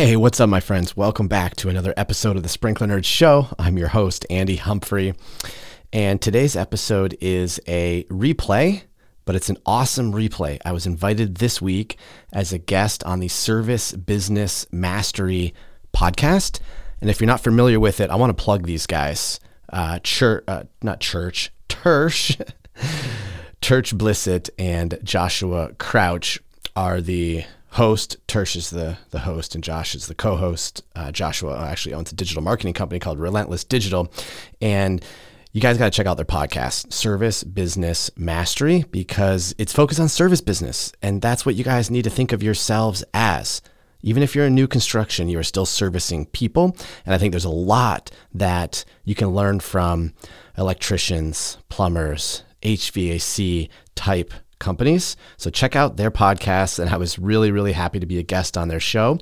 Hey, what's up, my friends? Welcome back to another episode of the Sprinkler Nerd Show. I'm your host, Andy Humphrey. And today's episode is a replay, but it's an awesome replay. I was invited this week as a guest on the Service Business Mastery podcast. And if you're not familiar with it, I want to plug these guys. Uh, church, uh, not church, Tersh, Church Blissett, and Joshua Crouch are the host. Tersh is the the host, and Josh is the co-host. Uh, Joshua actually owns a digital marketing company called Relentless Digital, and you guys got to check out their podcast, Service Business Mastery, because it's focused on service business, and that's what you guys need to think of yourselves as. Even if you're in new construction, you are still servicing people, and I think there's a lot that you can learn from electricians, plumbers, HVAC type companies. So check out their podcast. And I was really, really happy to be a guest on their show.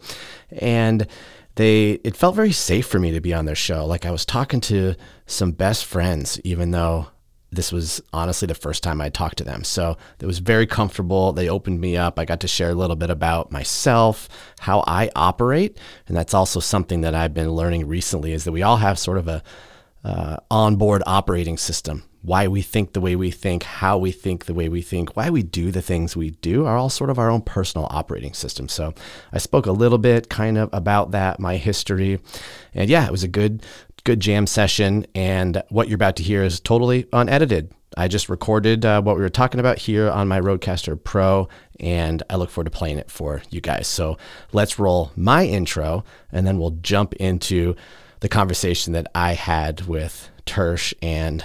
And they, it felt very safe for me to be on their show. Like I was talking to some best friends, even though this was honestly the first time I talked to them. So it was very comfortable. They opened me up. I got to share a little bit about myself, how I operate. And that's also something that I've been learning recently is that we all have sort of a uh, onboard operating system why we think the way we think, how we think the way we think, why we do the things we do are all sort of our own personal operating system. So I spoke a little bit kind of about that, my history. And yeah, it was a good good jam session and what you're about to hear is totally unedited. I just recorded uh, what we were talking about here on my Rodecaster Pro, and I look forward to playing it for you guys. So let's roll my intro, and then we'll jump into the conversation that I had with Tersh and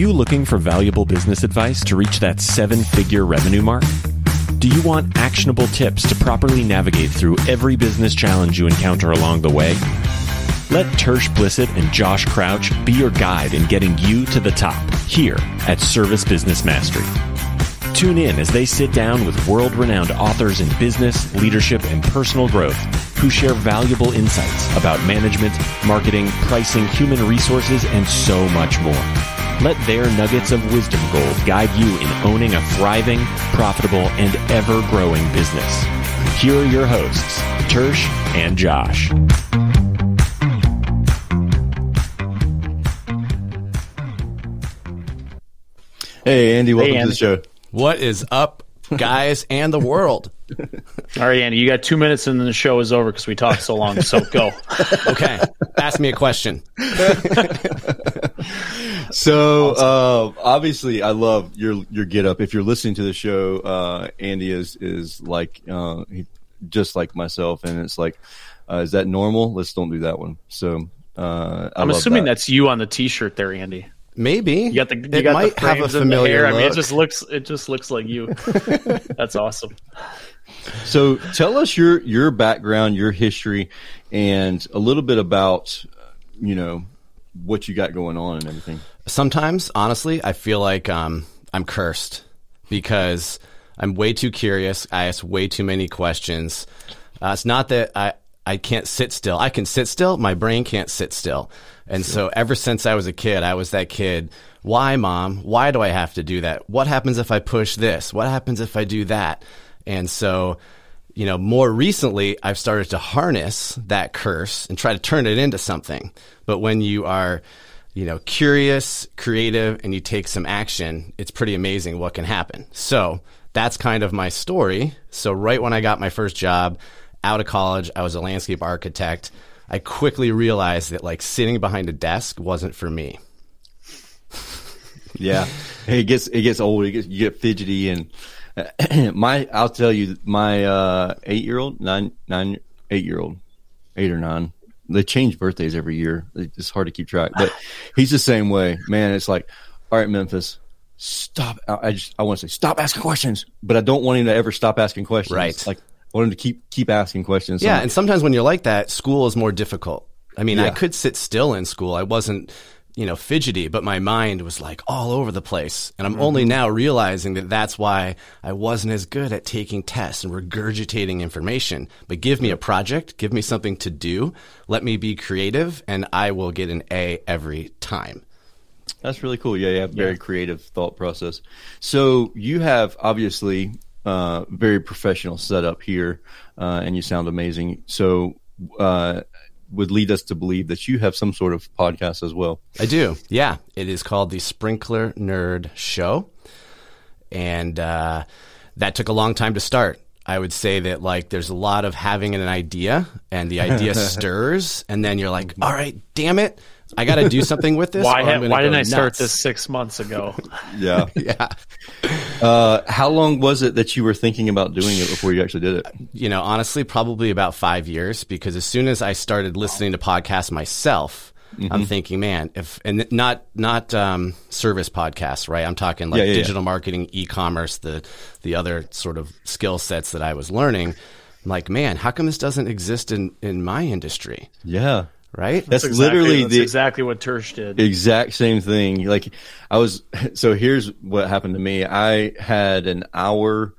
You looking for valuable business advice to reach that seven figure revenue mark? Do you want actionable tips to properly navigate through every business challenge you encounter along the way? Let Tersh Blissett and Josh Crouch be your guide in getting you to the top here at Service Business Mastery. Tune in as they sit down with world renowned authors in business, leadership, and personal growth who share valuable insights about management, marketing, pricing, human resources, and so much more. Let their nuggets of wisdom gold guide you in owning a thriving, profitable, and ever growing business. Here are your hosts, Tersh and Josh. Hey, Andy, welcome Hey, to the show. What is up, guys, and the world? All right, Andy, you got two minutes and then the show is over because we talked so long. So go. Okay, ask me a question. So, uh, obviously, I love your your get up. If you're listening to the show, uh, Andy is is like uh, he, just like myself, and it's like, uh, is that normal? Let's don't do that one. So, uh, I I'm assuming that. that's you on the T-shirt there, Andy. Maybe You got the you it got might the have a frames and the familiar hair. I mean, it just looks it just looks like you. That's awesome. So, tell us your your background, your history, and a little bit about you know what you got going on and everything. Sometimes, honestly, I feel like um, I'm cursed because I'm way too curious. I ask way too many questions. Uh, it's not that I I can't sit still. I can sit still. My brain can't sit still. And so ever since I was a kid, I was that kid. Why, mom? Why do I have to do that? What happens if I push this? What happens if I do that? And so, you know, more recently, I've started to harness that curse and try to turn it into something. But when you are, you know, curious, creative, and you take some action, it's pretty amazing what can happen. So that's kind of my story. So right when I got my first job out of college, I was a landscape architect. I quickly realized that like sitting behind a desk wasn't for me. Yeah, it gets it gets old. It gets, you get fidgety, and my I'll tell you, my uh, eight year old, nine nine eight year old, eight or nine. They change birthdays every year. It's hard to keep track, but he's the same way, man. It's like, all right, Memphis, stop. I just I want to say stop asking questions, but I don't want him to ever stop asking questions. Right. Like I want him to keep keep asking questions. Yeah, So- and sometimes when you're like that, school is more difficult. I mean, I could sit still in school. I wasn't, you know, fidgety, but my mind was like all over the place. And I'm only now realizing that that's why I wasn't as good at taking tests and regurgitating information. But give me a project, give me something to do, let me be creative, and I will get an A every time. That's really cool. Yeah, yeah, very creative thought process. So you have obviously uh, very professional setup here, uh, and you sound amazing. So uh, would lead us to believe that you have some sort of podcast as well. I do. Yeah. It is called the Sprinkler Nerd Show. And uh, that took a long time to start. I would say that, like, there's a lot of having an idea, and the idea stirs, and then you're like, all right, damn it. I got to do something with this. Why, or ha- why didn't I start this six months ago? Yeah. Yeah. uh, how long was it that you were thinking about doing it before you actually did it? You know, honestly, probably about five years because as soon as I started listening to podcasts myself, Mm-hmm. I'm thinking, man, if and not not um, service podcasts, right? I'm talking like Yeah, yeah, yeah. digital marketing, e-commerce, the the other sort of skill sets that I was learning. I'm like, man, how come this doesn't exist in in my industry, Yeah. right? That's, exactly, literally that's the exactly what Tersh did. exact same thing. Like I was, so here's what happened to me. I had an hour,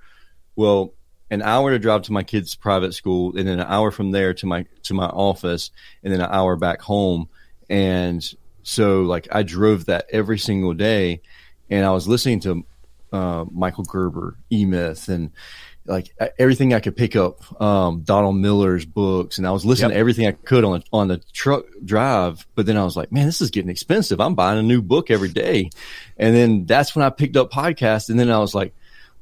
well, an hour to drive to my kid's private school and then an hour from there to my, to my office and then an hour back home. And so like I drove that every single day and I was listening to, uh, Michael Gerber, E Myth and, like everything I could pick up, um, Donald Miller's books, and I was listening Yep. to everything I could on on the truck drive. But then I was like, man, this is getting expensive. I'm buying a new book every day, and then that's when I picked up podcasts, and then I was like,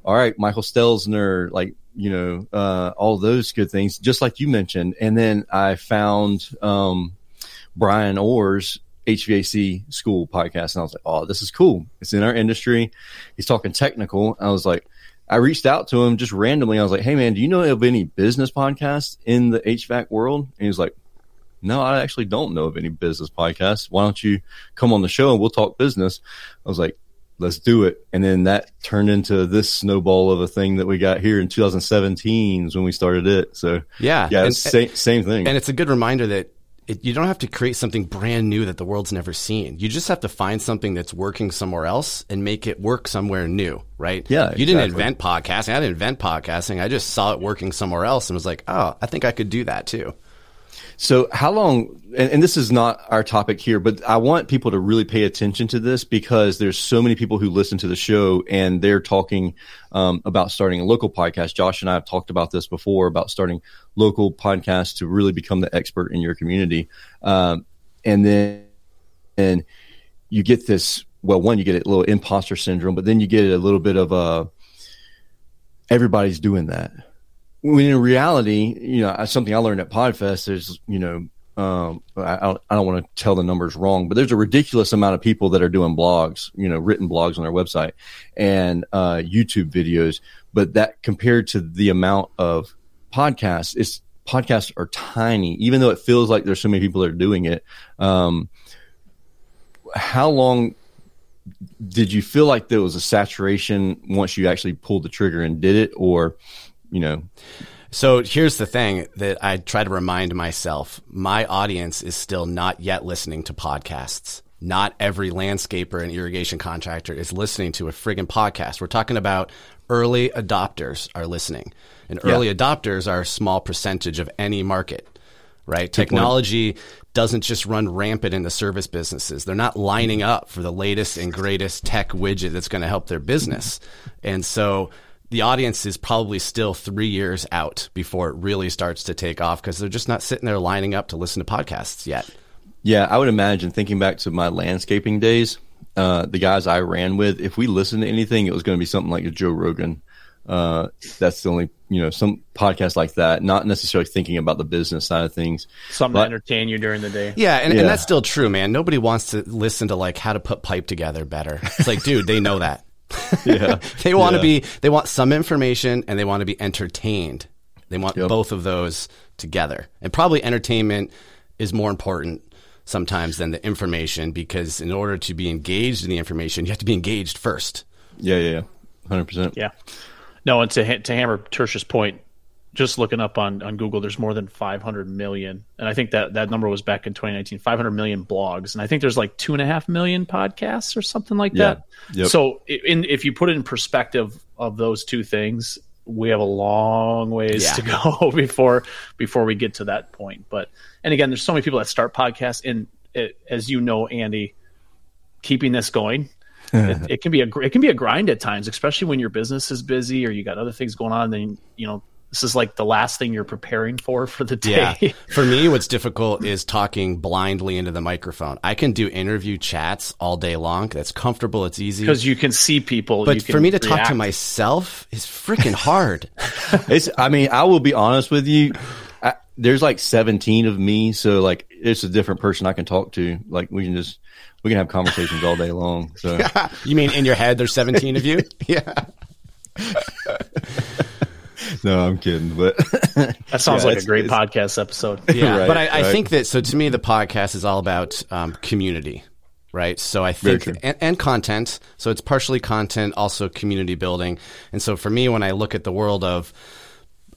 all right, Michael Stelzner, like you know, uh, all those good things, just like you mentioned, and then I found um, Bryan Orr's HVAC school podcast, and I was like, oh, this is cool. It's in our industry. He's talking technical. I was like. I reached out to him just randomly. I was like, "Hey, man, do you know of any business podcasts in the HVAC world?" And he was like, "No, I actually don't know of any business podcasts. Why don't you come on the show and we'll talk business?" I was like, "Let's do it." And then that turned into this snowball of a thing that we got here in 2017 is when we started it. So Yeah, yeah, and- same same thing. And it's a good reminder that it, you don't have to create something brand new that the world's never seen. You just have to find something that's working somewhere else and make it work somewhere new, right? Yeah, You didn't exactly. invent podcasting. I didn't invent podcasting. I just saw it working somewhere else and was like, oh, I think I could do that too. So, how long? And, and this is not our topic here, but I want people to really pay attention to this because there's so many people who listen to the show and they're talking um, about starting a local podcast. Josh and I have talked about this before about starting local podcasts to really become the expert in your community, um, and then and you get this. Well, one, you get a little imposter syndrome, but then you get a little bit of a everybody's doing that when in reality, you know, something I learned at Podfest is, you know, um, I, I don't, want to tell the numbers wrong, but there's a ridiculous amount of people that are doing blogs, you know, written blogs on their website and uh, YouTube videos. But that compared to the amount of podcasts, it's podcasts are tiny, even though it feels like there's so many people that are doing it. Um, how long did you feel like there was a saturation once you actually pulled the trigger and did it, or you know, So here's the thing that I try to remind myself my audience is still not yet listening to podcasts. Not every landscaper and irrigation contractor is listening to a friggin' podcast. We're talking about early adopters are listening. And early adopters are a small percentage of any market, right? Technology doesn't just run rampant in the service businesses. They're not lining up for the latest and greatest tech widget that's going to help their business. And so the audience is probably still three years out before it really starts to take off because they're just not sitting there lining up to listen to podcasts yet. Yeah, I would imagine thinking back to my landscaping days, uh, the guys I ran with, if we listened to anything, it was going to be something like a Joe Rogan. Uh, that's the only, you know, some podcast like that, not necessarily thinking about the business side of things. Something But- to entertain you during the day. Yeah, and, Yeah. and that's still true, man. Nobody wants to listen to like how to put pipe together better. It's like, dude, they know that. Yeah. they want to Yeah. be they want some information and they want to be entertained. They want Yep. both of those together. And probably entertainment is more important sometimes than the information because in order to be engaged in the information, you have to be engaged first. Yeah, yeah, yeah. Hundred percent. Yeah. No, and to to hammer Tersh's point, just looking up on, on Google, there's more than 500 million, and I think that that number was back in 2019. 500 million blogs, and I think there's like two and a half million podcasts or something like Yeah. that. Yep. So, in, if you put it in perspective of those two things, we have a long ways Yeah. to go before before we get to that point. But and again, there's so many people that start podcasts, and it, as you know, Andy, keeping this going. it, it can be a it can be a grind at times, especially when your business is busy or you got other things going on. Then you know this is like the last thing you're preparing for for the day. Yeah. day. For me, what's difficult is talking blindly into the microphone. I can do interview chats all day long. That's comfortable. It's easy. because you can see people. But you for me to talk to myself is freaking hard. It's. I mean, I will be honest with you. I, there's like 17 of me, so like it's a different person I can talk to. Like we can just we can have conversations all day long. So you mean in your head there's 17 of you? yeah. no, I'm kidding. But that sounds Yeah, like a great podcast episode. Yeah, Right, but I, I think that so to me the podcast is all about um, community, right? So I think and, and content. So it's partially content, also community building. And so for me, when I look at the world of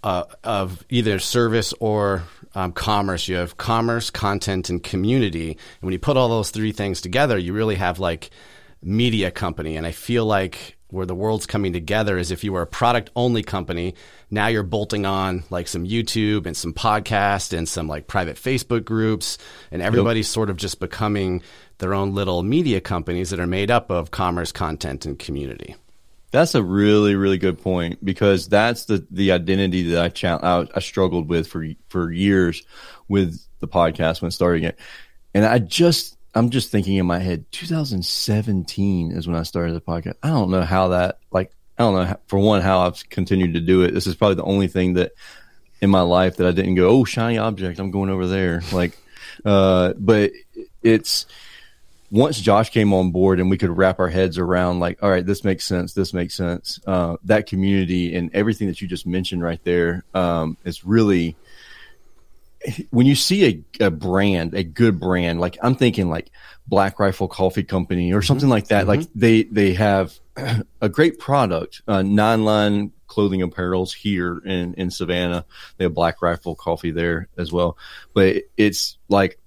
uh, of either service or um, commerce, you have commerce, content, and community. And when you put all those three things together, you really have like media company. And I feel like where the world's coming together is if you were a product only company, now you're bolting on like some YouTube and some podcast and some like private Facebook groups, and everybody's sort of just becoming their own little media companies that are made up of commerce, content, and community. That's a really, really good point because that's the the identity that I cha- I, I struggled with for for years with the podcast when starting it, and I just I'm just thinking in my head, 2017 is when I started the podcast. I don't know how that like I don't know how, for one how I've continued to do it. This is probably the only thing that in my life that I didn't go, oh shiny object, I'm going over there. Like, uh, but it's once Josh came on board and we could wrap our heads around like, all right, this makes sense. This makes sense. Uh, that community and everything that you just mentioned right there, um, is really, when you see a, a brand, a good brand, like I'm thinking like Black Rifle Coffee Company or something like that. Like they, they have a great product, uh, nine line clothing apparels here in, in Savannah. They have Black Rifle Coffee there as well, but it's like,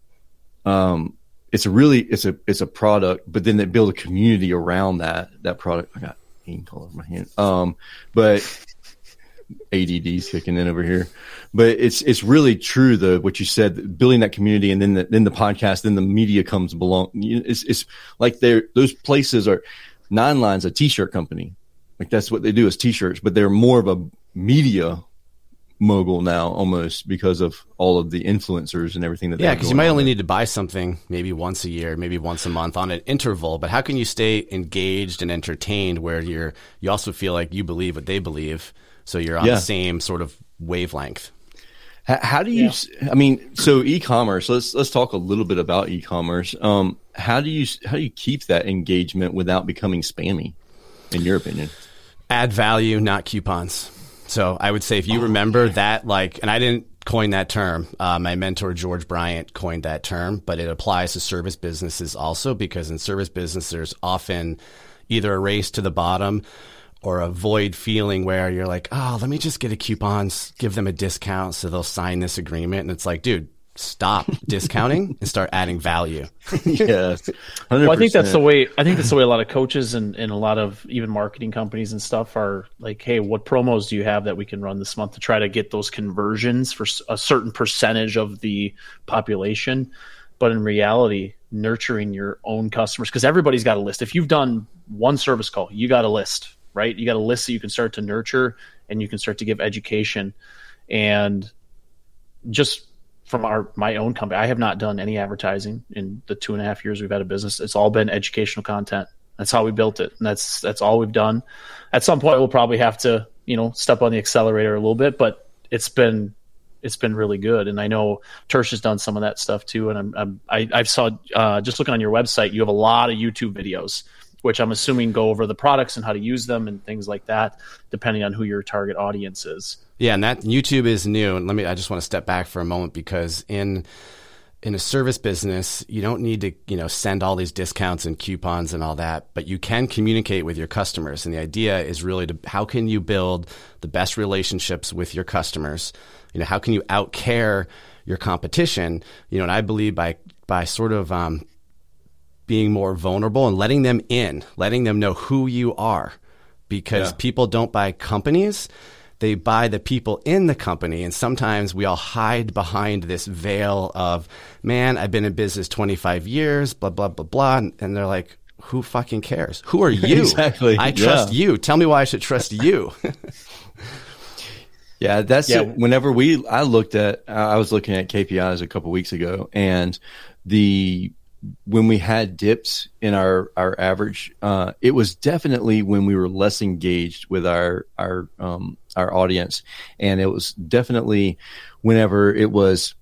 um, it's a really it's a it's a product, but then they build a community around that that product. I got ink all over my hand. Um, but ADD's kicking in over here. But it's it's really true though what you said, building that community, and then the, then the podcast, then the media comes know, It's it's like they're those places are nine lines a t-shirt company, like that's what they do is t-shirts, but they're more of a media mogul now almost because of all of the influencers and everything that they Yeah, because you might on only need to buy something maybe once a year, maybe once a month on an interval. But how can you stay engaged and entertained where you're you also feel like you believe what they believe, so you're on Yeah. the same sort of wavelength? How, how do you? I mean, so e-commerce. Let's let's talk a little bit about e-commerce. Um, how do you how do you keep that engagement without becoming spammy? In your opinion, Add value, not coupons. So I would say if you remember that, like, and I didn't coin that term. Uh, my mentor George Bryant coined that term, but it applies to service businesses also because in service business there's often either a race to the bottom or a void feeling where you're like, oh, let me just get a coupon, give them a discount so they'll sign this agreement, and it's like, dude, stop discounting and start adding value. yes. Well, I think that's the way. I think that's the way a lot of coaches and, and a lot of even marketing companies and stuff are like, hey, what promos do you have that we can run this month to try to get those conversions for a certain percentage of the population? But in reality, nurturing your own customers because everybody's got a list. If you've done one service call, you got a list, right? You got a list that you can start to nurture and you can start to give education and just from our my own company, I have not done any advertising in the two and a half years we've had a business. It's all been educational content. That's how we built it, and that's that's all we've done. At some point, we'll probably have to you know step on the accelerator a little bit, but it's been it's been really good. And I know Tersh has done some of that stuff too. And I'm, I'm I I've saw uh, just looking on your website, you have a lot of YouTube videos, which I'm assuming go over the products and how to use them and things like that, depending on who your target audience is. Yeah, and that YouTube is new. And let me I just want to step back for a moment because in in a service business, you don't need to, you know, send all these discounts and coupons and all that, but you can communicate with your customers. And the idea is really to how can you build the best relationships with your customers? You know, how can you outcare your competition? You know, and I believe by by sort of um, being more vulnerable and letting them in, letting them know who you are, because yeah. people don't buy companies they buy the people in the company. And sometimes we all hide behind this veil of, man, I've been in business 25 years, blah, blah, blah, blah. And they're like, who fucking cares? Who are you? exactly. I trust yeah. you. Tell me why I should trust you. yeah, that's yeah. It. Whenever we, I looked at, I was looking at KPIs a couple weeks ago, and the when we had dips in our our average, uh, it was definitely when we were less engaged with our our um, our audience, and it was definitely whenever it was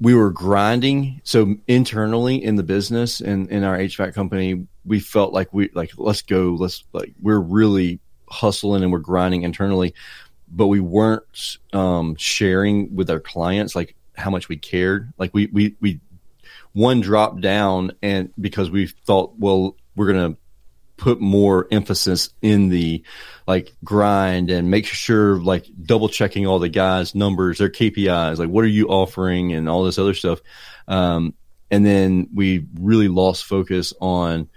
we were grinding. So internally in the business and in our HVAC company, we felt like we like let's go, let's like we're really hustling and we're grinding internally, but we weren't um, sharing with our clients like how much we cared. Like we we we one dropped down and because we thought, well, we're gonna put more emphasis in the like grind and make sure like double checking all the guys numbers their kpis like what are you offering and all this other stuff. Um, and then we really lost focus on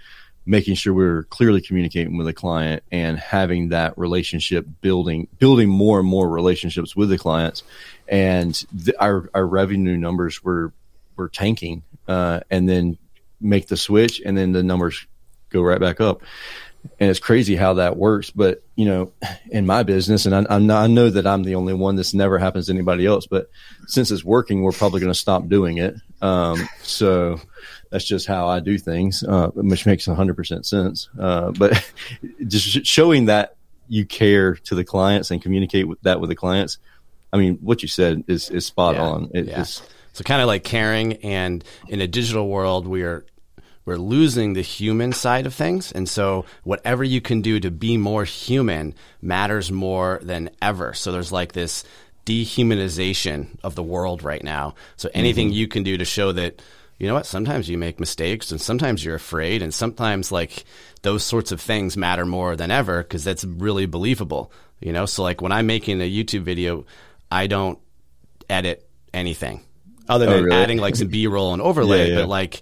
making sure we are clearly communicating with the client and having that relationship building building more and more relationships with the clients. And the, our our revenue numbers were were tanking uh, and then make the switch and then the numbers go right back up. And it's crazy how that works. But, you know, in my business, and I, I'm not, I know that I'm the only one, this never happens to anybody else, but since it's working, we're probably going to stop doing it. Um, so that's just how I do things, uh, which makes 100% sense. Uh, but just showing that you care to the clients and communicate with that with the clients. I mean, what you said is, is spot yeah, on. It, yeah. So kind of like caring and in a digital world, we are we're losing the human side of things. And so whatever you can do to be more human matters more than ever. So there's like this dehumanization of the world right now. So anything mm-hmm. you can do to show that, you know what, sometimes you make mistakes and sometimes you're afraid and sometimes like those sorts of things matter more than ever because that's really believable. You know, so like when I'm making a YouTube video, I don't edit anything other oh, than oh, really? adding like some B roll and overlay, yeah, yeah. but like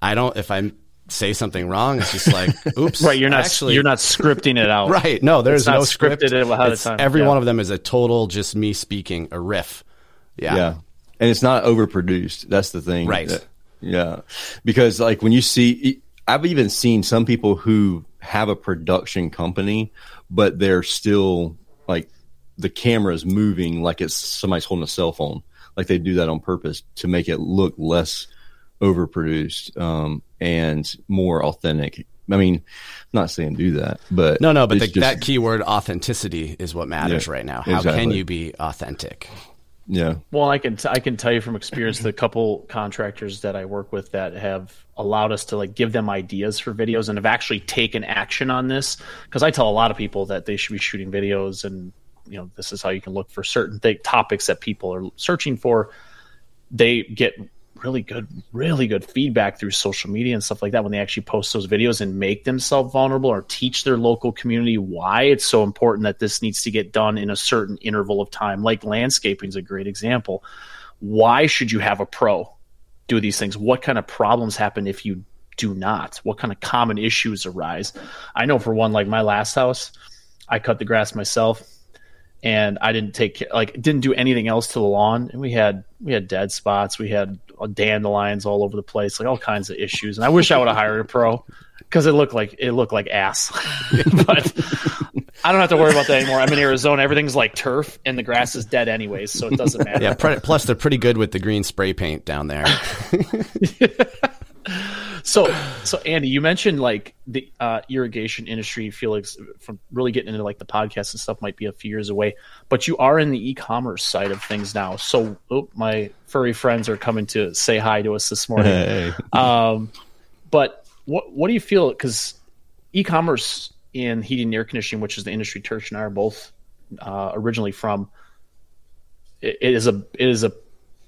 I don't if I say something wrong, it's just like, oops. right, you're not actually you're not scripting it out. right, no, there's it's no script. scripted ahead of time. Every yeah. one of them is a total just me speaking, a riff. Yeah, yeah, and it's not overproduced. That's the thing, right? That, yeah, because like when you see, I've even seen some people who have a production company, but they're still like the camera's moving like it's somebody's holding a cell phone. Like they do that on purpose to make it look less overproduced um, and more authentic. I mean, I'm not saying do that, but no, no, but the, just, that keyword authenticity is what matters yeah, right now. How exactly. can you be authentic? Yeah. Well, I can t- I can tell you from experience the couple contractors that I work with that have allowed us to like give them ideas for videos and have actually taken action on this because I tell a lot of people that they should be shooting videos and you know this is how you can look for certain th- topics that people are searching for. They get really good, really good feedback through social media and stuff like that when they actually post those videos and make themselves vulnerable or teach their local community why it's so important that this needs to get done in a certain interval of time. Like landscaping is a great example. Why should you have a pro do these things? What kind of problems happen if you do not? What kind of common issues arise? I know for one, like my last house, I cut the grass myself and I didn't take like didn't do anything else to the lawn. And we had we had dead spots, we had dandelions all over the place, like all kinds of issues. And I wish I would have hired a pro because it looked like it looked like ass. but I don't have to worry about that anymore. I'm in Arizona; everything's like turf, and the grass is dead anyways, so it doesn't matter. Yeah. Plus, they're pretty good with the green spray paint down there. so so Andy, you mentioned like the uh, irrigation industry. Felix, from really getting into like the podcast and stuff might be a few years away, but you are in the e-commerce side of things now. So oh, my furry friends are coming to say hi to us this morning. Hey. Um, but what what do you feel? Because e-commerce in heating and air conditioning, which is the industry Tersh and I are both uh, originally from, it, it is a it is a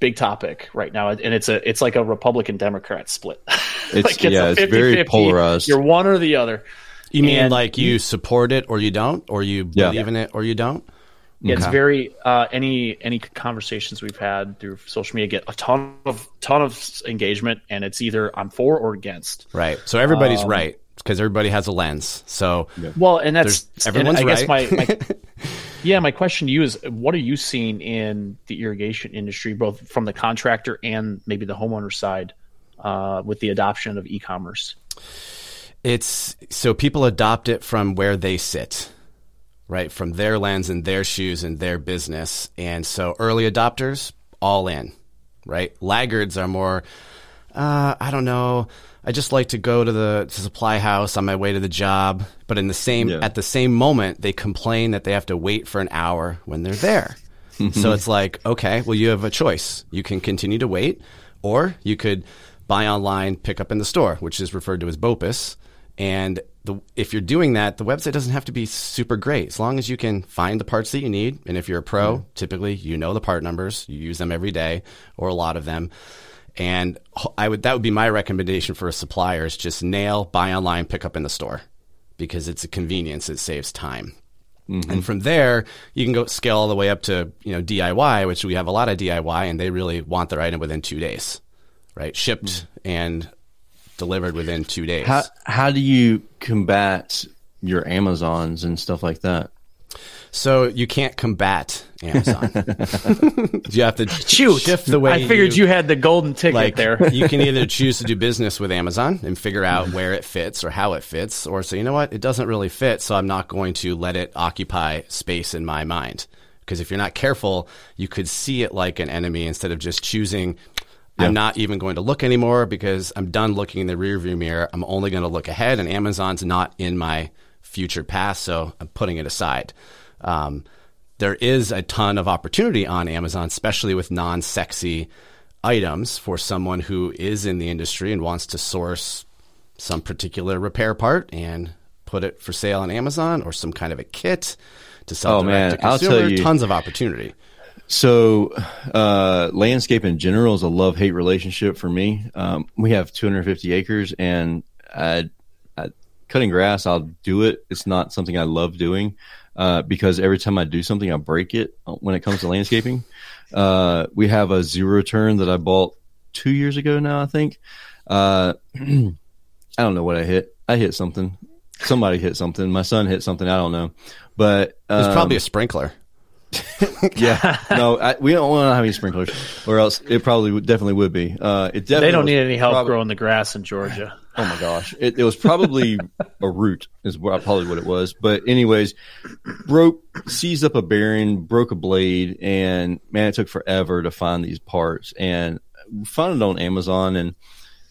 big topic right now, and it's a it's like a Republican Democrat split. It's, like yeah, it's very polarized. You're one or the other. You mean And- like you support it or you don't, or you Yeah. believe in it or you don't? It's Okay. very uh, any any conversations we've had through social media get a ton of ton of engagement, and it's either I'm for or against. Right. So everybody's Um, right because everybody has a lens. So Well, and that's everyone's and I guess right. my, my yeah, my question to you is, what are you seeing in the irrigation industry, both from the contractor and maybe the homeowner side, uh, with the adoption of e-commerce? it's so people adopt it from where they sit, right? From their lens and their shoes and their business. And so early adopters, all in, right? Laggards are more, uh, I don't know. I just like to go to the to supply house on my way to the job, but in the same Yeah. at the same moment they complain that they have to wait for an hour when they're there. so it's like, okay, well you have a choice. You can continue to wait or you could buy online, pick up in the store, which is referred to as BOPUS. And the, if you're doing that, the website doesn't have to be super great as long as you can find the parts that you need. And if you're a pro, typically you know the part numbers, you use them every day or a lot of them. And I would that would be my recommendation for a supplier is just nail buy online, pick up in the store because it's a convenience. It saves time. Mm-hmm. And from there, you can go scale all the way up to you know DIY, which we have a lot of DIY, and they really want their item within two days, right? Shipped mm-hmm. and delivered within two days. How how do you combat your Amazons and stuff like that? So you can't combat Amazon. you have to Shoot, shift the way. I figured you, had the golden ticket like there. you can either choose to do business with Amazon and figure out where it fits or how it fits, or say, you know what, it doesn't really fit, so I'm not going to let it occupy space in my mind. Because if you're not careful, you could see it like an enemy instead of just choosing. I'm not even going to look anymore because I'm done looking in the rearview mirror. I'm only going to look ahead, and Amazon's not in my future past, so I'm putting it aside. Um, there is a ton of opportunity on Amazon, especially with non sexy items for someone who is in the industry and wants to source some particular repair part and put it for sale on Amazon or some kind of a kit to sell Oh, man, to I'll tell you. Tons of opportunity. So, uh, landscape in general is a love hate relationship for me. Um, we have 250 acres, and I, I, cutting grass, I'll do it. It's not something I love doing uh, because every time I do something, I break it when it comes to landscaping. Uh, we have a zero turn that I bought two years ago now, I think. Uh, I don't know what I hit. I hit something. Somebody hit something. My son hit something. I don't know. But um, probably a sprinkler. yeah, no, I, we don't want to have any sprinklers, or else it probably would, definitely would be. Uh, it definitely they don't need any help prob- growing the grass in Georgia. Oh my gosh, it, it was probably a root is what probably what it was. But anyways, broke, seized up a bearing, broke a blade, and man, it took forever to find these parts. And found it on Amazon and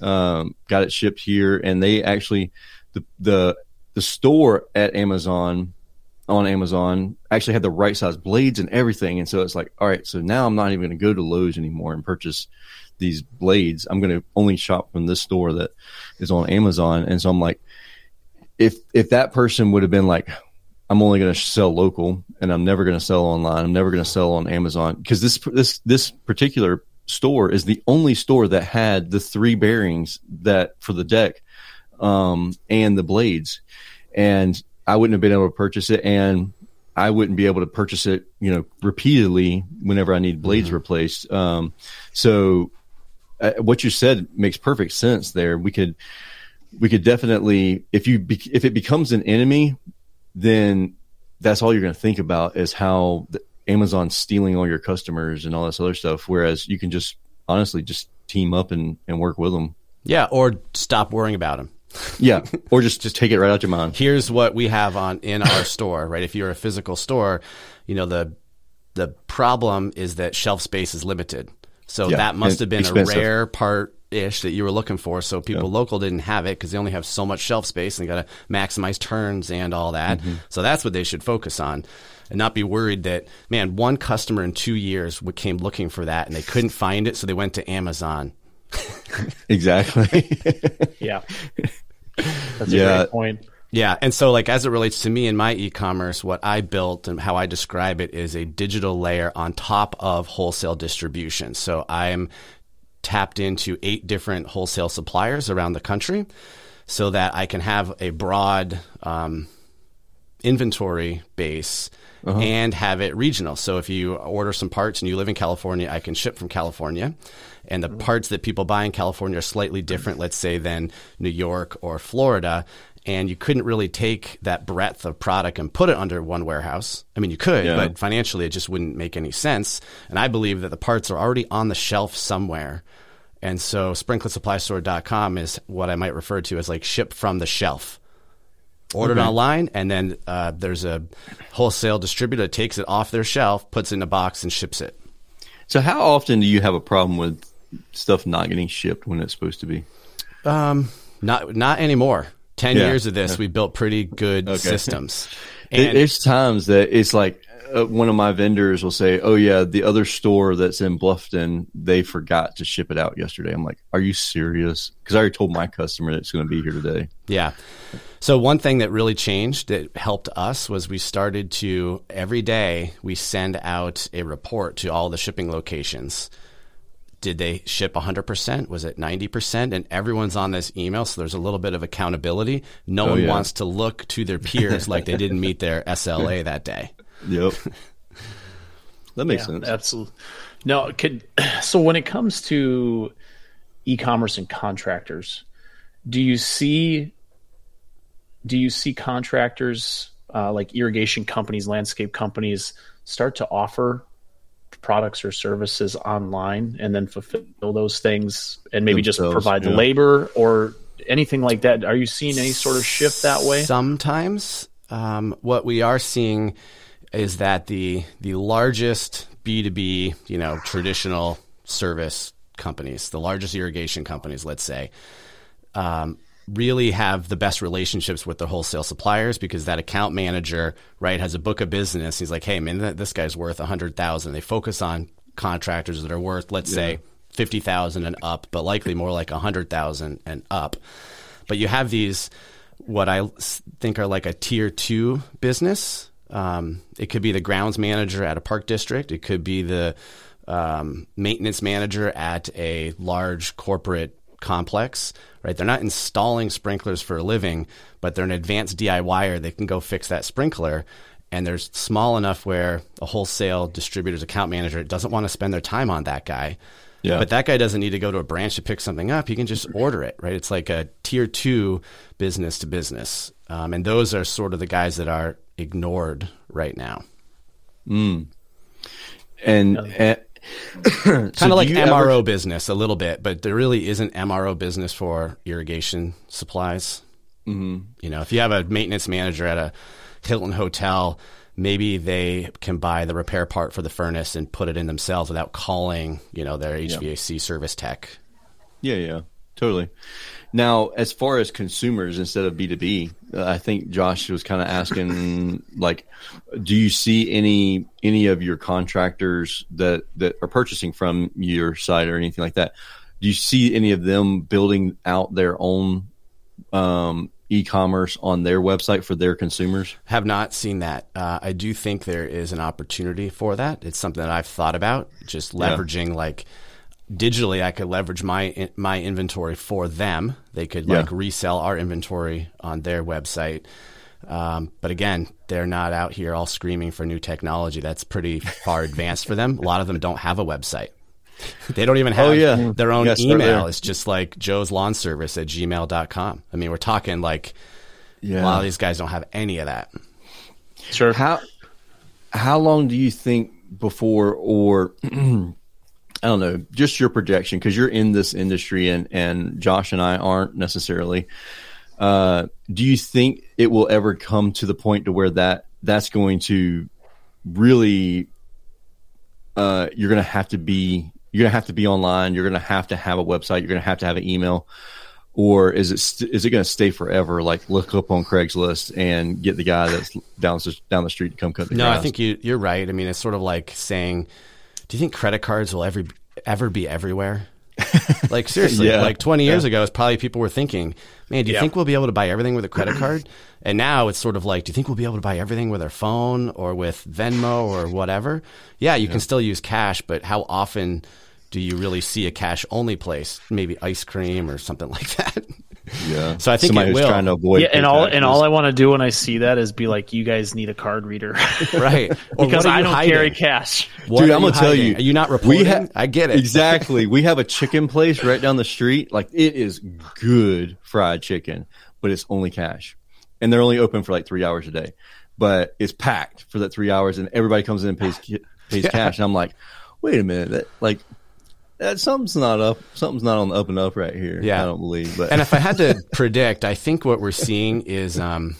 um, got it shipped here. And they actually the the the store at Amazon on Amazon actually had the right size blades and everything. And so it's like, all right, so now I'm not even going to go to Lowe's anymore and purchase these blades. I'm going to only shop from this store that is on Amazon. And so I'm like, if, if that person would have been like, I'm only going to sell local and I'm never going to sell online. I'm never going to sell on Amazon because this, this, this particular store is the only store that had the three bearings that for the deck, um, and the blades. And I wouldn't have been able to purchase it, and I wouldn't be able to purchase it, you know, repeatedly whenever I need blades replaced. Um, so, uh, what you said makes perfect sense. There, we could, we could definitely, if you, be, if it becomes an enemy, then that's all you're going to think about is how the, Amazon's stealing all your customers and all this other stuff. Whereas you can just honestly just team up and, and work with them. Yeah, or stop worrying about them. Yeah, or just just take it right out your mind. here's what we have on in our store, right? If you're a physical store, you know the the problem is that shelf space is limited. So Yeah, that must have been expensive. a rare part ish that you were looking for. So people local didn't have it because they only have so much shelf space and they got to maximize turns and all that. Mm-hmm. So that's what they should focus on. And not be worried that man, one customer in two years came looking for that and they couldn't find it, so they went to Amazon. Exactly. Yeah, that's Yeah. a great point. Yeah, and so like as it relates to me and my e-commerce, what I built and how I describe it is a digital layer on top of wholesale distribution. So I'm tapped into eight different wholesale suppliers around the country, so that I can have a broad um, inventory base uh-huh. and have it regional. So if you order some parts and you live in California, I can ship from California. And the parts that people buy in California are slightly different, let's say, than New York or Florida. And you couldn't really take that breadth of product and put it under one warehouse. I mean, you could, yeah. but financially it just wouldn't make any sense. And I believe that the parts are already on the shelf somewhere. And so sprinklersupplystore.com is what I might refer to as like ship from the shelf ordered okay. online, and then uh, there's a wholesale distributor that takes it off their shelf, puts it in a box, and ships it. So, how often do you have a problem with stuff not getting shipped when it's supposed to be? Um, not not anymore. Ten yeah. years of this, we built pretty good okay. systems. And There's times that it's like uh, one of my vendors will say, "Oh yeah, the other store that's in Bluffton, they forgot to ship it out yesterday." I'm like, "Are you serious?" Because I already told my customer that it's going to be here today. Yeah. So one thing that really changed that helped us was we started to every day we send out a report to all the shipping locations. Did they ship 100%? Was it 90%? And everyone's on this email, so there's a little bit of accountability. No oh, one yeah. wants to look to their peers like they didn't meet their SLA that day. Yep. That makes yeah, sense. Absolutely. No, could so when it comes to e-commerce and contractors, do you see do you see contractors uh, like irrigation companies, landscape companies start to offer products or services online and then fulfill those things and maybe Themselves, just provide yeah. the labor or anything like that? Are you seeing any sort of shift that way? Sometimes. Um, what we are seeing is that the the largest B2B, you know, traditional service companies, the largest irrigation companies, let's say, um, really have the best relationships with the wholesale suppliers because that account manager, right, has a book of business. He's like, hey, man, this guy's worth a hundred thousand. They focus on contractors that are worth, let's yeah. say, fifty thousand and up, but likely more like a hundred thousand and up. But you have these, what I think are like a tier two business. Um, it could be the grounds manager at a park district. It could be the um, maintenance manager at a large corporate complex, right? They're not installing sprinklers for a living, but they're an advanced DIYer. They can go fix that sprinkler. And they're small enough where a wholesale distributor's account manager doesn't want to spend their time on that guy. Yeah. But that guy doesn't need to go to a branch to pick something up. He can just order it, right? It's like a tier two business to business. Um, and those are sort of the guys that are ignored right now. Mm. And, and kind of like MRO ever... business a little bit, but there really isn't MRO business for irrigation supplies. Mm-hmm. You know, if you have a maintenance manager at a Hilton hotel, maybe they can buy the repair part for the furnace and put it in themselves without calling, you know, their HVAC yeah. service tech. Yeah, yeah, totally. Now, as far as consumers instead of B2B, uh, I think Josh was kind of asking like do you see any any of your contractors that that are purchasing from your site or anything like that? Do you see any of them building out their own um, e-commerce on their website for their consumers? Have not seen that. Uh, I do think there is an opportunity for that. It's something that I've thought about, just leveraging yeah. like digitally I could leverage my my inventory for them. They could like resell our inventory on their website. Um, but again, they're not out here all screaming for new technology. That's pretty far advanced for them. A lot of them don't have a website. They don't even oh, have oh, yeah. their own yes, email. It's just like Joe's lawn service at gmail.com. I mean, we're talking like yeah. a lot of these guys don't have any of that. Sure. How how long do you think before or I don't know, just your projection because you're in this industry and and Josh and I aren't necessarily. Uh, do you think it will ever come to the point to where that that's going to really uh, you're going to have to be you're going to have to be online. You're going to have to have a website. You're going to have to have an email. Or is it st- is it going to stay forever? Like look up on Craigslist and get the guy that's down the, down the street to come cut the no, grass. I think you you're right. I mean, it's sort of like saying do you think credit cards will ever ever be everywhere? like seriously, Yeah. like 20 years ago, it's probably people were thinking, man, do you Yeah. think we'll be able to buy everything with a credit card? And now it's sort of like, do you think we'll be able to buy everything with our phone or with Venmo or whatever? Yeah, you can still use cash, but how often do you really see a cash only place? Maybe ice cream or something like that. Yeah. So I think somebody it will. trying to avoid. yeah, and all and all I want to do when I see that is be like, you guys need a card reader right. Because I don't hiding? carry cash. What Dude, I'm gonna tell you, Are you not we ha- I get it. exactly. We have a chicken place right down the street. Like it is good fried chicken, but it's only cash, and they're only open for like three hours a day. But it's packed for that three hours, and everybody comes in and pays pays Yeah. cash. And I'm like, wait a minute, that like that something's not up. Something's not on the up and up right here. Yeah. I don't believe. But And if I had to predict, I think what we're seeing is um,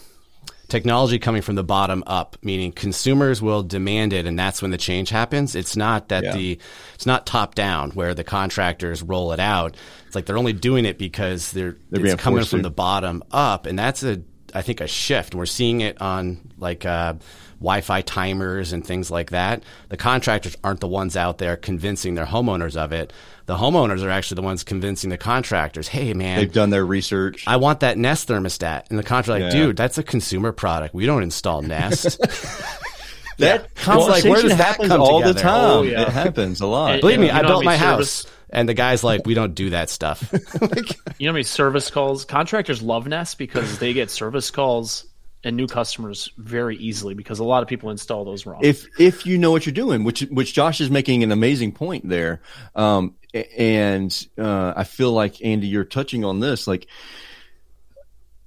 technology coming from the bottom up, meaning consumers will demand it, and that's when the change happens. It's not that Yeah. the it's not top down where the contractors roll it out. It's like they're only doing it because they're, They're it's coming from to. the bottom up, and that's a I think a shift. We're seeing it on like uh, Wi-Fi timers and things like that. The contractors aren't the ones out there convincing their homeowners of it. The homeowners are actually the ones convincing the contractors. Hey, man, they've done their research. I want that Nest thermostat. And the contractor like, Yeah. dude, that's a consumer product. We don't install Nest. that Well, like, where does that come all the time. Oh, yeah. It happens a lot. And- Believe me, I built my many house. And the guy's like, we don't do that stuff. Like, You know how many service calls contractors love Nest because they get service calls and new customers very easily because a lot of people install those wrong. if if you know what you're doing, which which Josh is making an amazing point there, um, and uh, I feel like Andy, you're touching on this, like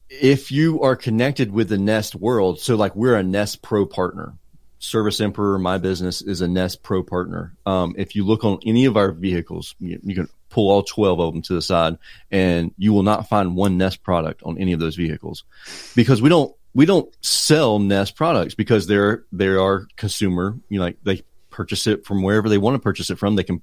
if you are connected with the Nest world, so like we're a Nest Pro partner. Service Emperor, my business is a Nest Pro partner. Um, if you look on any of our vehicles, you, you can pull all 12 of them to the side and you will not find one Nest product on any of those vehicles because we don't, we don't sell Nest products because they're, they are consumer, you know, like they purchase it from wherever they want to purchase it from. They can,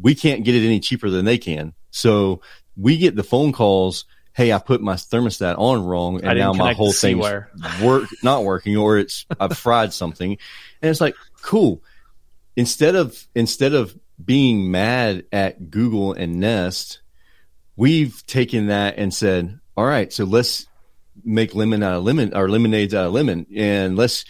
we can't get it any cheaper than they can. So we get the phone calls. Hey, I put my thermostat on wrong and now my whole thing's C-wire. work not working or it's I've fried something. And it's like, cool. Instead of instead of being mad at Google and Nest, we've taken that and said, all right, so let's make lemon out of lemon or lemonades out of lemon and let's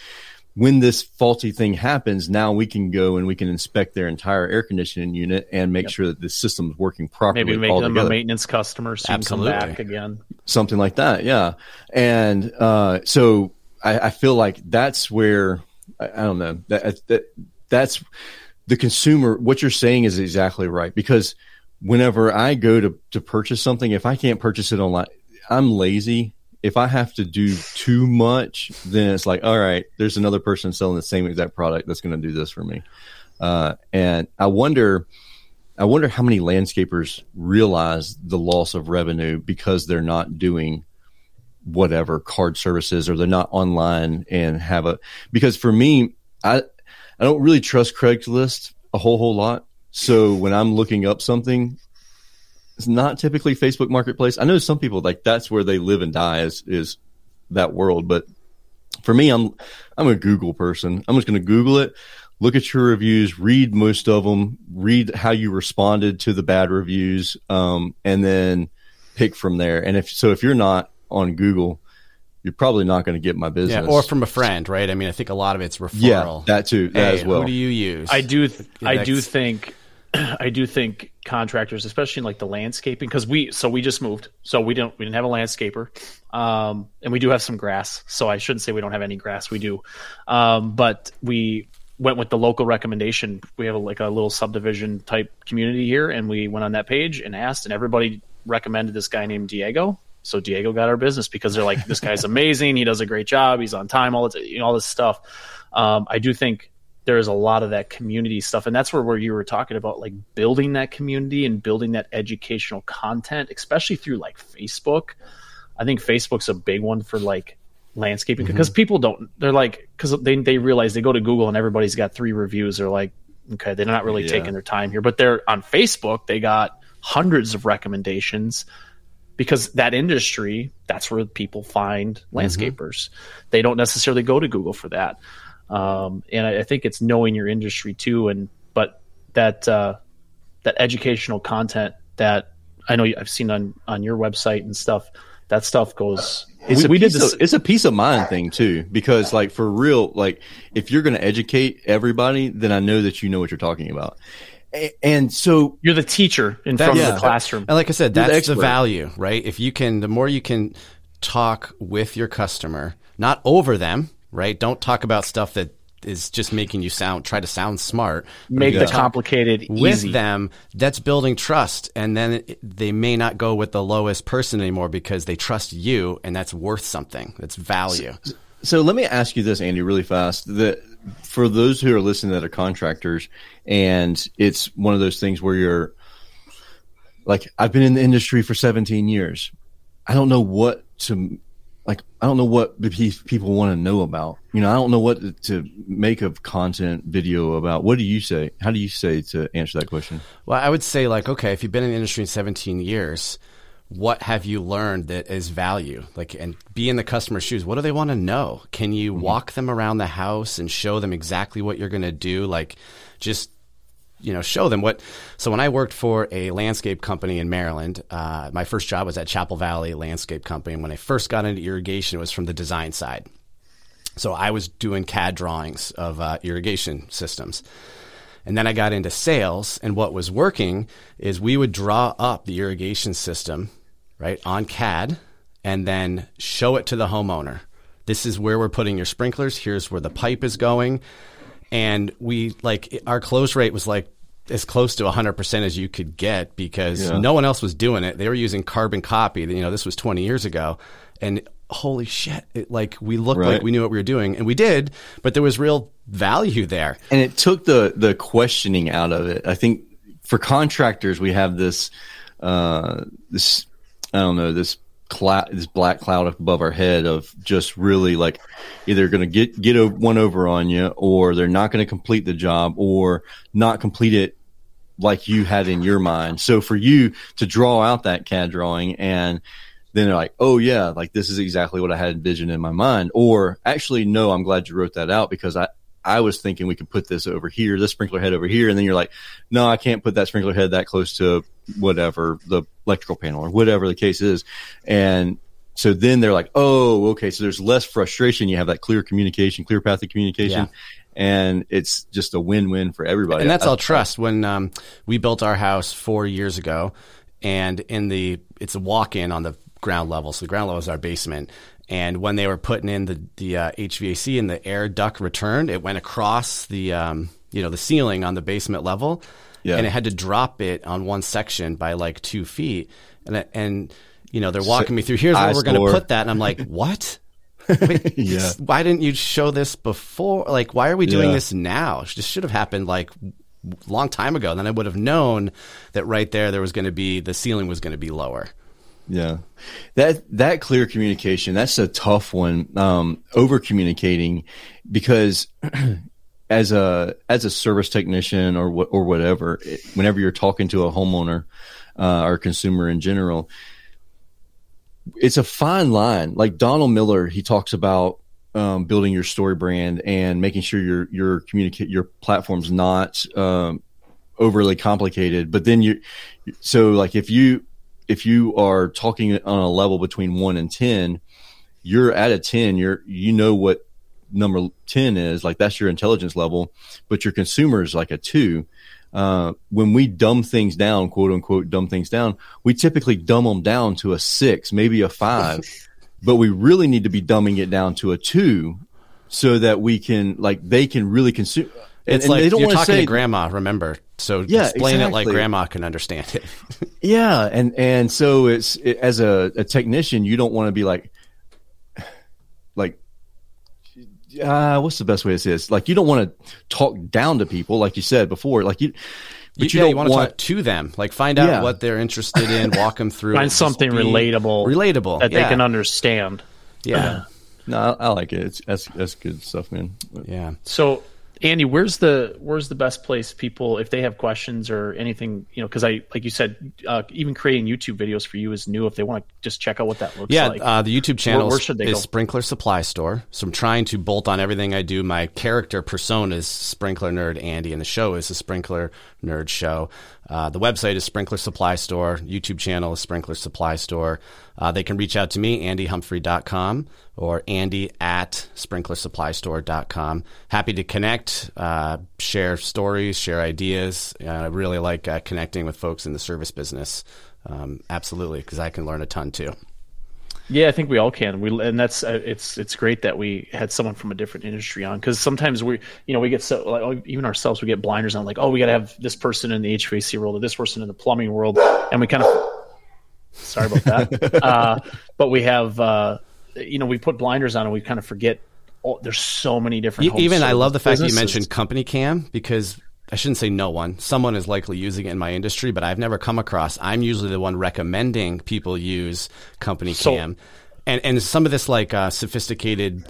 when this faulty thing happens, now we can go and we can inspect their entire air conditioning unit and make sure that the system's working properly. Maybe make all them a maintenance customer so come back again. something like that. Yeah. And, uh, so I, I feel like that's where, I, I don't know that, that that's the consumer. What you're saying is exactly right because whenever I go to, to purchase something, if I can't purchase it online, I'm lazy. If I have to do too much, then it's like, all right, there's another person selling the same exact product that's going to do this for me. Uh, and I wonder, I wonder how many landscapers realize the loss of revenue because they're not doing whatever card services or they're not online and have a because for me I I don't really trust Craigslist a whole whole lot. So when I'm looking up something it's not typically Facebook Marketplace. I know some people like that's where they live and die is is that world, but for me I'm I'm a Google person. I'm just going to Google it, look at your reviews, read most of them, read how you responded to the bad reviews, um, and then pick from there. And if so, if you're not on Google, you're probably not going to get my business. yeah, or from a friend, right? I mean, I think a lot of it's referral. yeah, that too, that Hey, as well. Who do you use? I do. Th- I do think. I do think contractors, especially in like the landscaping, because we so we just moved, so we don't we didn't have a landscaper, um, and we do have some grass. So I shouldn't say we don't have any grass. We do, um, but we went with the local recommendation. We have like a little subdivision type community here, and we went on that page and asked, and everybody recommended this guy named Diego. So Diego got our business because they're like, this guy's amazing. He does a great job. He's on time. All the, you know, all this stuff. Um, I do think there is a lot of that community stuff, and that's where where you were talking about like building that community and building that educational content, especially through like Facebook. I think Facebook's a big one for like landscaping mm-hmm. because people don't. They're like because they they realize they go to Google and everybody's got three reviews. They're like, okay, they're not really Yeah. taking their time here, but they're on Facebook. They got hundreds of recommendations because that industry that's where people find mm-hmm. landscapers they don't necessarily go to google for that um, and I, I think it's knowing your industry too and but that uh, that educational content that I know I've seen on on your website and stuff. That stuff goes. It's we, a we did this. Of, it's a peace of mind thing too, because like for real, like if you're going to educate everybody, then I know that you know what you're talking about. And so You're the teacher in That- front yeah. of the classroom. And like I said, You're the that's the, value, right? If you can, the more you can talk with your customer, not over them, right? Don't talk about stuff that is just making you sound, try to sound smart. Make the complicated with easy. them, that's building trust. And then they may not go with the lowest person anymore because they trust you and that's worth something. That's value. So let me ask you this, Andy, really fast. That for those who are listening that are contractors, and it's one of those things where you're like, I've been in the industry for 17 years. I don't know what to like. I don't know what people want to know about. You know, I don't know what to- to make of content video about. What do you say? How do you say to answer that question? Well, I would say like, okay, if you've been in the industry 17 years, what have you learned that is value? Like, and be in the customer's shoes. What do they want to know? Can you mm-hmm. walk them around the house and show them exactly what you're going to do? Like, just you know, show them what. So when I worked for a landscape company in Maryland, uh, my first job was at Chapel Valley Landscape Company. And when I first got into irrigation, it was from the design side. So I was doing CAD drawings of uh, irrigation systems. And then I got into sales, and what was working is we would draw up the irrigation system, right, on CAD, and then show it to the homeowner. This is where we're putting your sprinklers. Here's where the pipe is going. And we like our close rate was like as close to 100% as you could get because Yeah. no one else was doing it. They were using carbon copy. You know, this was 20 years ago. And holy shit, it, like we looked like we knew what we were doing and we did, but there was real value there. and it took the the questioning out of it. I think for contractors, we have this uh, this I don't know this cloud this black cloud above our head of just really like either going to get get one over on you, or they're not going to complete the job, or not complete it like you had in your mind. So for you to draw out that CAD drawing and then they're like, oh yeah, like this is exactly what I had envisioned in my mind. Or actually, no, I'm glad you wrote that out because I, I was thinking we could put this over here, this sprinkler head over here. And then you're like, no, I can't put that sprinkler head that close to whatever the electrical panel or whatever the case is. And so then they're like, oh, okay. So there's less frustration. You have that clear communication, clear path of communication. Yeah. And it's just a win-win for everybody. and that's I- all trust. When um, we built our house four years ago, and in the it's a walk-in on the ground level, so the ground level is our basement. And when they were putting in the the uh, HVAC and the air duct returned, it went across the um, you know the ceiling on the basement level, Yeah. and it had to drop it on one section by like two feet. And and you know they're walking me through. Here's where we're going to put that, and I'm like, what? Wait, Yeah. Why didn't you show this before? Like, why are we doing Yeah. this now? This should have happened like a long time ago. Then I would have known that right there there was going to be the ceiling was going to be lower. Yeah. That that clear communication, that's a tough one. Um over communicating because as a as a service technician or or whatever, it, whenever you're talking to a homeowner uh, or consumer in general, it's a fine line. Like Donald Miller, he talks about um, building your StoryBrand and making sure your your communicate your platform's not um, overly complicated. But then you, so like if you if you are talking on a level between one and ten, you're at a ten. You're you know what number ten is. Like that's your intelligence level, but your consumer is like a two. Uh, when we dumb things down, quote unquote, dumb things down, we typically dumb them down to a six, maybe a five, but we really need to be dumbing it down to a two so that we can, like, they can really consume. And, It's and like they don't you're talking say, to grandma. Remember, so Yeah, explain it like grandma can understand it. Yeah, and and so it's it, as a, a technician, you don't want to be like, like, uh, what's the best way to say this? Like, you don't want to talk down to people, like you said before. Like you, but you, yeah, don't you want to talk to them, like find out Yeah. what they're interested in, walk them through, Find something relatable, relatable that yeah. they can understand. Yeah, No, I, I like it. It's that's that's good stuff, man. yeah. So, Andy, where's the where's the best place people if they have questions or anything? You know, because I like you said, uh, even creating YouTube videos for you is new. If they want to just check out what that looks Yeah, like, uh, the YouTube channel where they is go? Sprinkler Supply Store. So I'm trying to bolt on everything I do. My character persona is Sprinkler Nerd Andy, and the show is the Sprinkler Nerd Show. Uh, the website is Sprinkler Supply Store. YouTube channel is Sprinkler Supply Store. Uh, they can reach out to me, andyhumphrey.com or andy at sprinklersupplystore.com. Happy to connect, uh, share stories, share ideas. Uh, I really like uh, connecting with folks in the service business. Um, absolutely, because I can learn a ton too. Yeah, I think we all can. We and that's uh, it's it's great that we had someone from a different industry on because sometimes we you know we get so like, even ourselves we get blinders on like oh we got to have this person in the HVAC world or this person in the plumbing world and we kind of sorry about that. Uh, but we have uh, you know we put blinders on and we kind of forget oh, there's so many different even I love the fact that you mentioned CompanyCam because I shouldn't say no one. Someone is likely using it in my industry, but I've never come across. I'm usually the one recommending people use Company so, Cam, and and some of this like uh, sophisticated.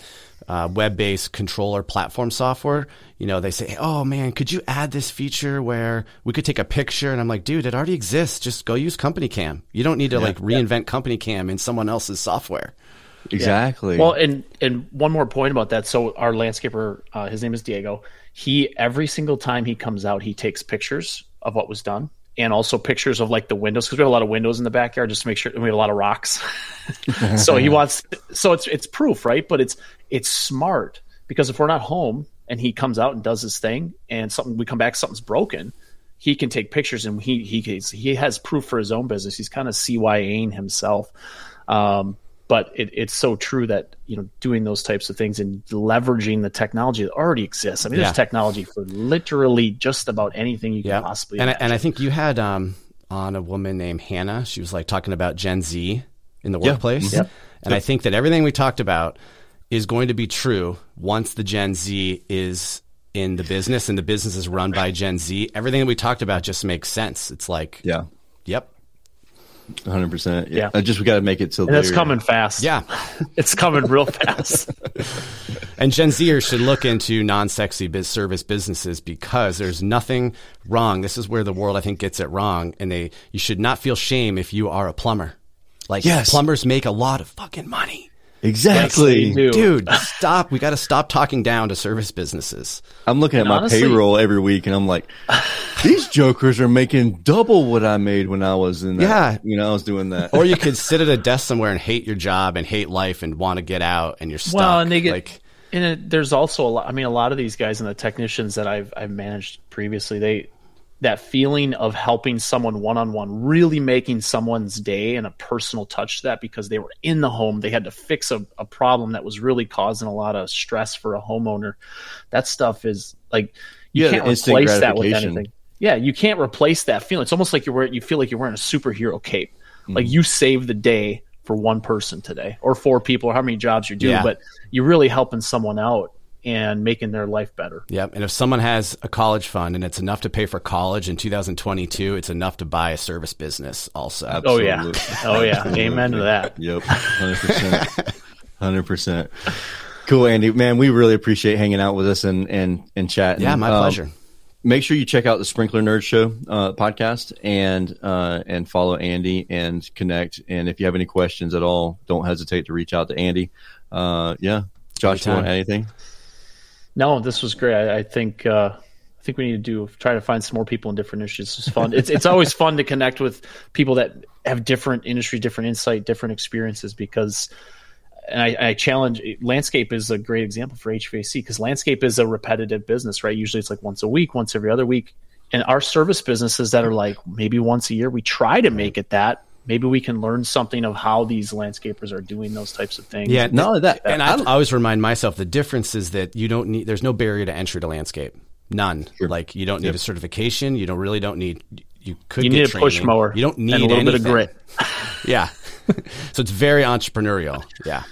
Uh, web-based controller platform software you know they say oh man could you add this feature where we could take a picture and i'm like dude it already exists just go use CompanyCam you don't need to yeah, like reinvent yeah. CompanyCam in someone else's software exactly yeah. well and and one more point about that so our landscaper uh, his name is diego he every single time he comes out, he takes pictures of what was done and also pictures of like the windows because we have a lot of windows in the backyard just to make sure we have a lot of rocks. so he wants so it's it's proof, right? But it's it's smart because if we're not home and he comes out and does his thing and something we come back something's broken, he can take pictures and he he he has proof for his own business. He's kind of CYAing himself. Um, but it, it's so true that you know doing those types of things and leveraging the technology that already exists. I mean, yeah. there's technology for literally just about anything you can possibly. And I, and I think you had um, on a woman named Hannah. She was like talking about Gen Z in the yeah. workplace, mm-hmm. yep. and yep. I think that everything we talked about is going to be true once the Gen Z is in the business and the business is run by Gen Z. Everything that we talked about just makes sense. It's like, yeah, yep, hundred percent. Yeah. I just we got to make it till. And it's coming fast. Yeah, it's coming real fast. and Gen Zers should look into non-sexy biz service businesses because there's nothing wrong. This is where the world I think gets it wrong, and they you should not feel shame if you are a plumber. Like yes. plumbers make a lot of fucking money. Exactly. Dude, stop. We got to stop talking down to service businesses. I'm looking at and my honestly, payroll every week and I'm like, these jokers are making double what I made when I was in that. Yeah. You know, I was doing that. Or you could sit at a desk somewhere and hate your job and hate life and want to get out and you're stuck. Well, and they get, like, and it, there's also a lot, I mean, a lot of these guys and the technicians that I've, I've managed previously, they, that feeling of helping someone one on one, really making someone's day and a personal touch to that because they were in the home. They had to fix a, a, problem that was really causing a lot of stress for a homeowner. That stuff is like, you yeah, can't replace that with anything. Yeah, you can't replace that feeling. It's almost like you're wearing, you feel like you're wearing a superhero cape. Mm-hmm. Like you saved the day for one person today or four people or how many jobs you do, yeah. but you're really helping someone out and making their life better. Yep. And if someone has a college fund and it's enough to pay for college in 2022, it's enough to buy a service business also. Absolutely. Oh yeah. Oh yeah. Amen to that. Yep. 100%. 100%. Cool, Andy. Man, we really appreciate hanging out with us and and and chatting. Yeah, my um, pleasure. Make sure you check out the Sprinkler Nerd Show uh, podcast and uh, and follow Andy and connect. And if you have any questions at all, don't hesitate to reach out to Andy. Uh, yeah, Josh, do you want anything? No, this was great. I, I think uh, I think we need to do try to find some more people in different industries. It's fun. it's it's always fun to connect with people that have different industry, different insight, different experiences. Because, and I, I challenge landscape is a great example for HVAC because landscape is a repetitive business, right? Usually it's like once a week, once every other week. And our service businesses that are like maybe once a year, we try to make it that maybe we can learn something of how these landscapers are doing those types of things. Yeah, no, that, and I, I always remind myself the difference is that you don't need. There's no barrier to entry to landscape. None. Sure. Like you don't need yep. a certification. You don't really don't need. You could. You need a training. push mower. You don't need and a little anything. bit of grit. yeah. so it's very entrepreneurial. Yeah.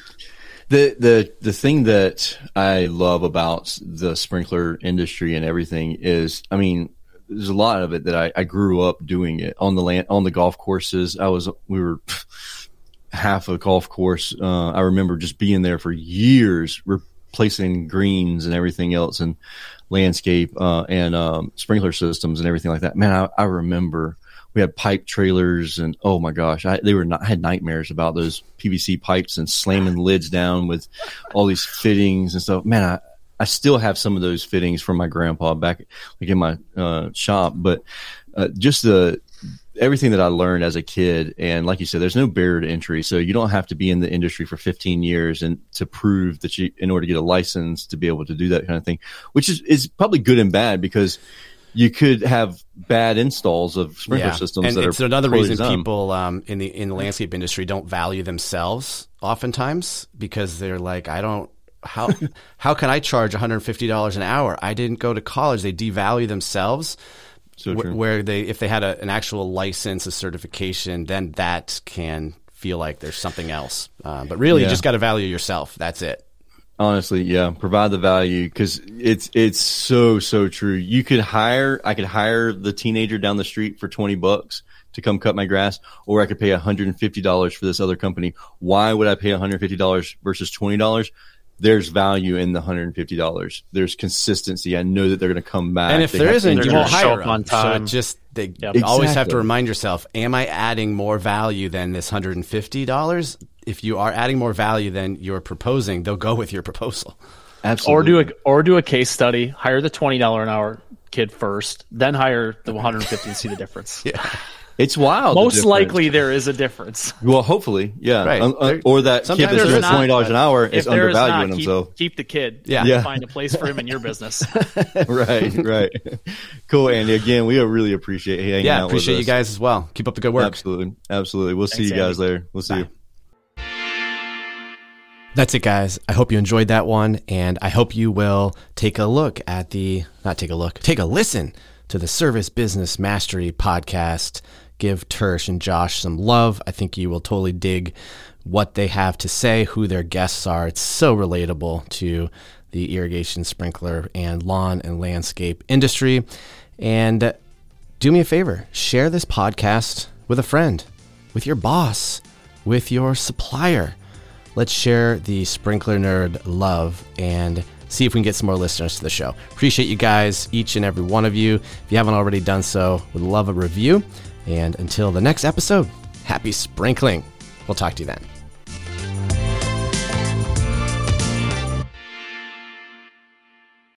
The the the thing that I love about the sprinkler industry and everything is, I mean, there's a lot of it that I, I grew up doing it on the land on the golf courses. I was we were half a golf course. Uh, I remember just being there for years, replacing greens and everything else, and landscape uh, and um, sprinkler systems and everything like that. Man, I, I, remember we had pipe trailers, and oh my gosh, I, they were not, I had nightmares about those PVC pipes and slamming lids down with all these fittings and stuff. Man, I, still have some of those fittings from my grandpa back like in my uh, shop, but uh, just the everything that I learned as a kid, and like you said, there's no barrier to entry, so you don't have to be in the industry for 15 years and to prove that you, in order to get a license, to be able to do that kind of thing, which is is probably good and bad because you could have bad installs of sprinkler systems. And that it's are another reason people um, in the in the landscape industry don't value themselves oftentimes because they're like, I don't how how can I charge one hundred fifty dollars an hour? I didn't go to college. They devalue themselves. So wh- where they if they had a, an actual license, a certification, then that can feel like there's something else. Uh, but really, you just got to value yourself. That's it. Honestly, yeah, provide the value because it's it's so so true. You could hire, I could hire the teenager down the street for twenty bucks to come cut my grass, or I could pay one hundred and fifty dollars for this other company. Why would I pay one hundred fifty dollars versus twenty dollars? There's value in the hundred and fifty dollars. There's consistency. I know that they're going to come back. And if They there have isn't, you won't hire up on them. So it just they Yep. you always have to remind yourself: Am I adding more value than this hundred and fifty dollars? If you are adding more value than you're proposing, they'll go with your proposal. Absolutely. or do a or do a case study. Hire the twenty dollar an hour kid first, then hire the one hundred fifty and see the difference. It's wild. Most difference. likely, there is a difference. Well, hopefully, yeah. Right. Um, uh, There- or that kid sometimes that's there's doing twenty dollars an hour If is there is undervaluing not, keep, himself. keep the kid. Yeah. Yeah. Find a place for him in your business. right, right. Cool, Andy. Again, we really appreciate hanging Yeah, out with appreciate you us. guys as well. Keep up the good work. Absolutely, absolutely. We'll see you guys Andy. later. We'll see Bye. you. That's it, guys. I hope you enjoyed that one, and I hope you will take a look at the not take a look, take a listen to the Service Business Mastery podcast. Give Tersh and Josh some love. I think you will totally dig what they have to say, who their guests are. It's so relatable to the irrigation, sprinkler, and lawn and landscape industry. And uh, do me a favor share this podcast with a friend, with your boss, with your supplier. Let's share the Sprinkler Nerd love and see if we can get some more listeners to the show. Appreciate you guys, each and every one of you. If you haven't already done so, would love a review. And until the next episode, happy sprinkling. We'll talk to you then.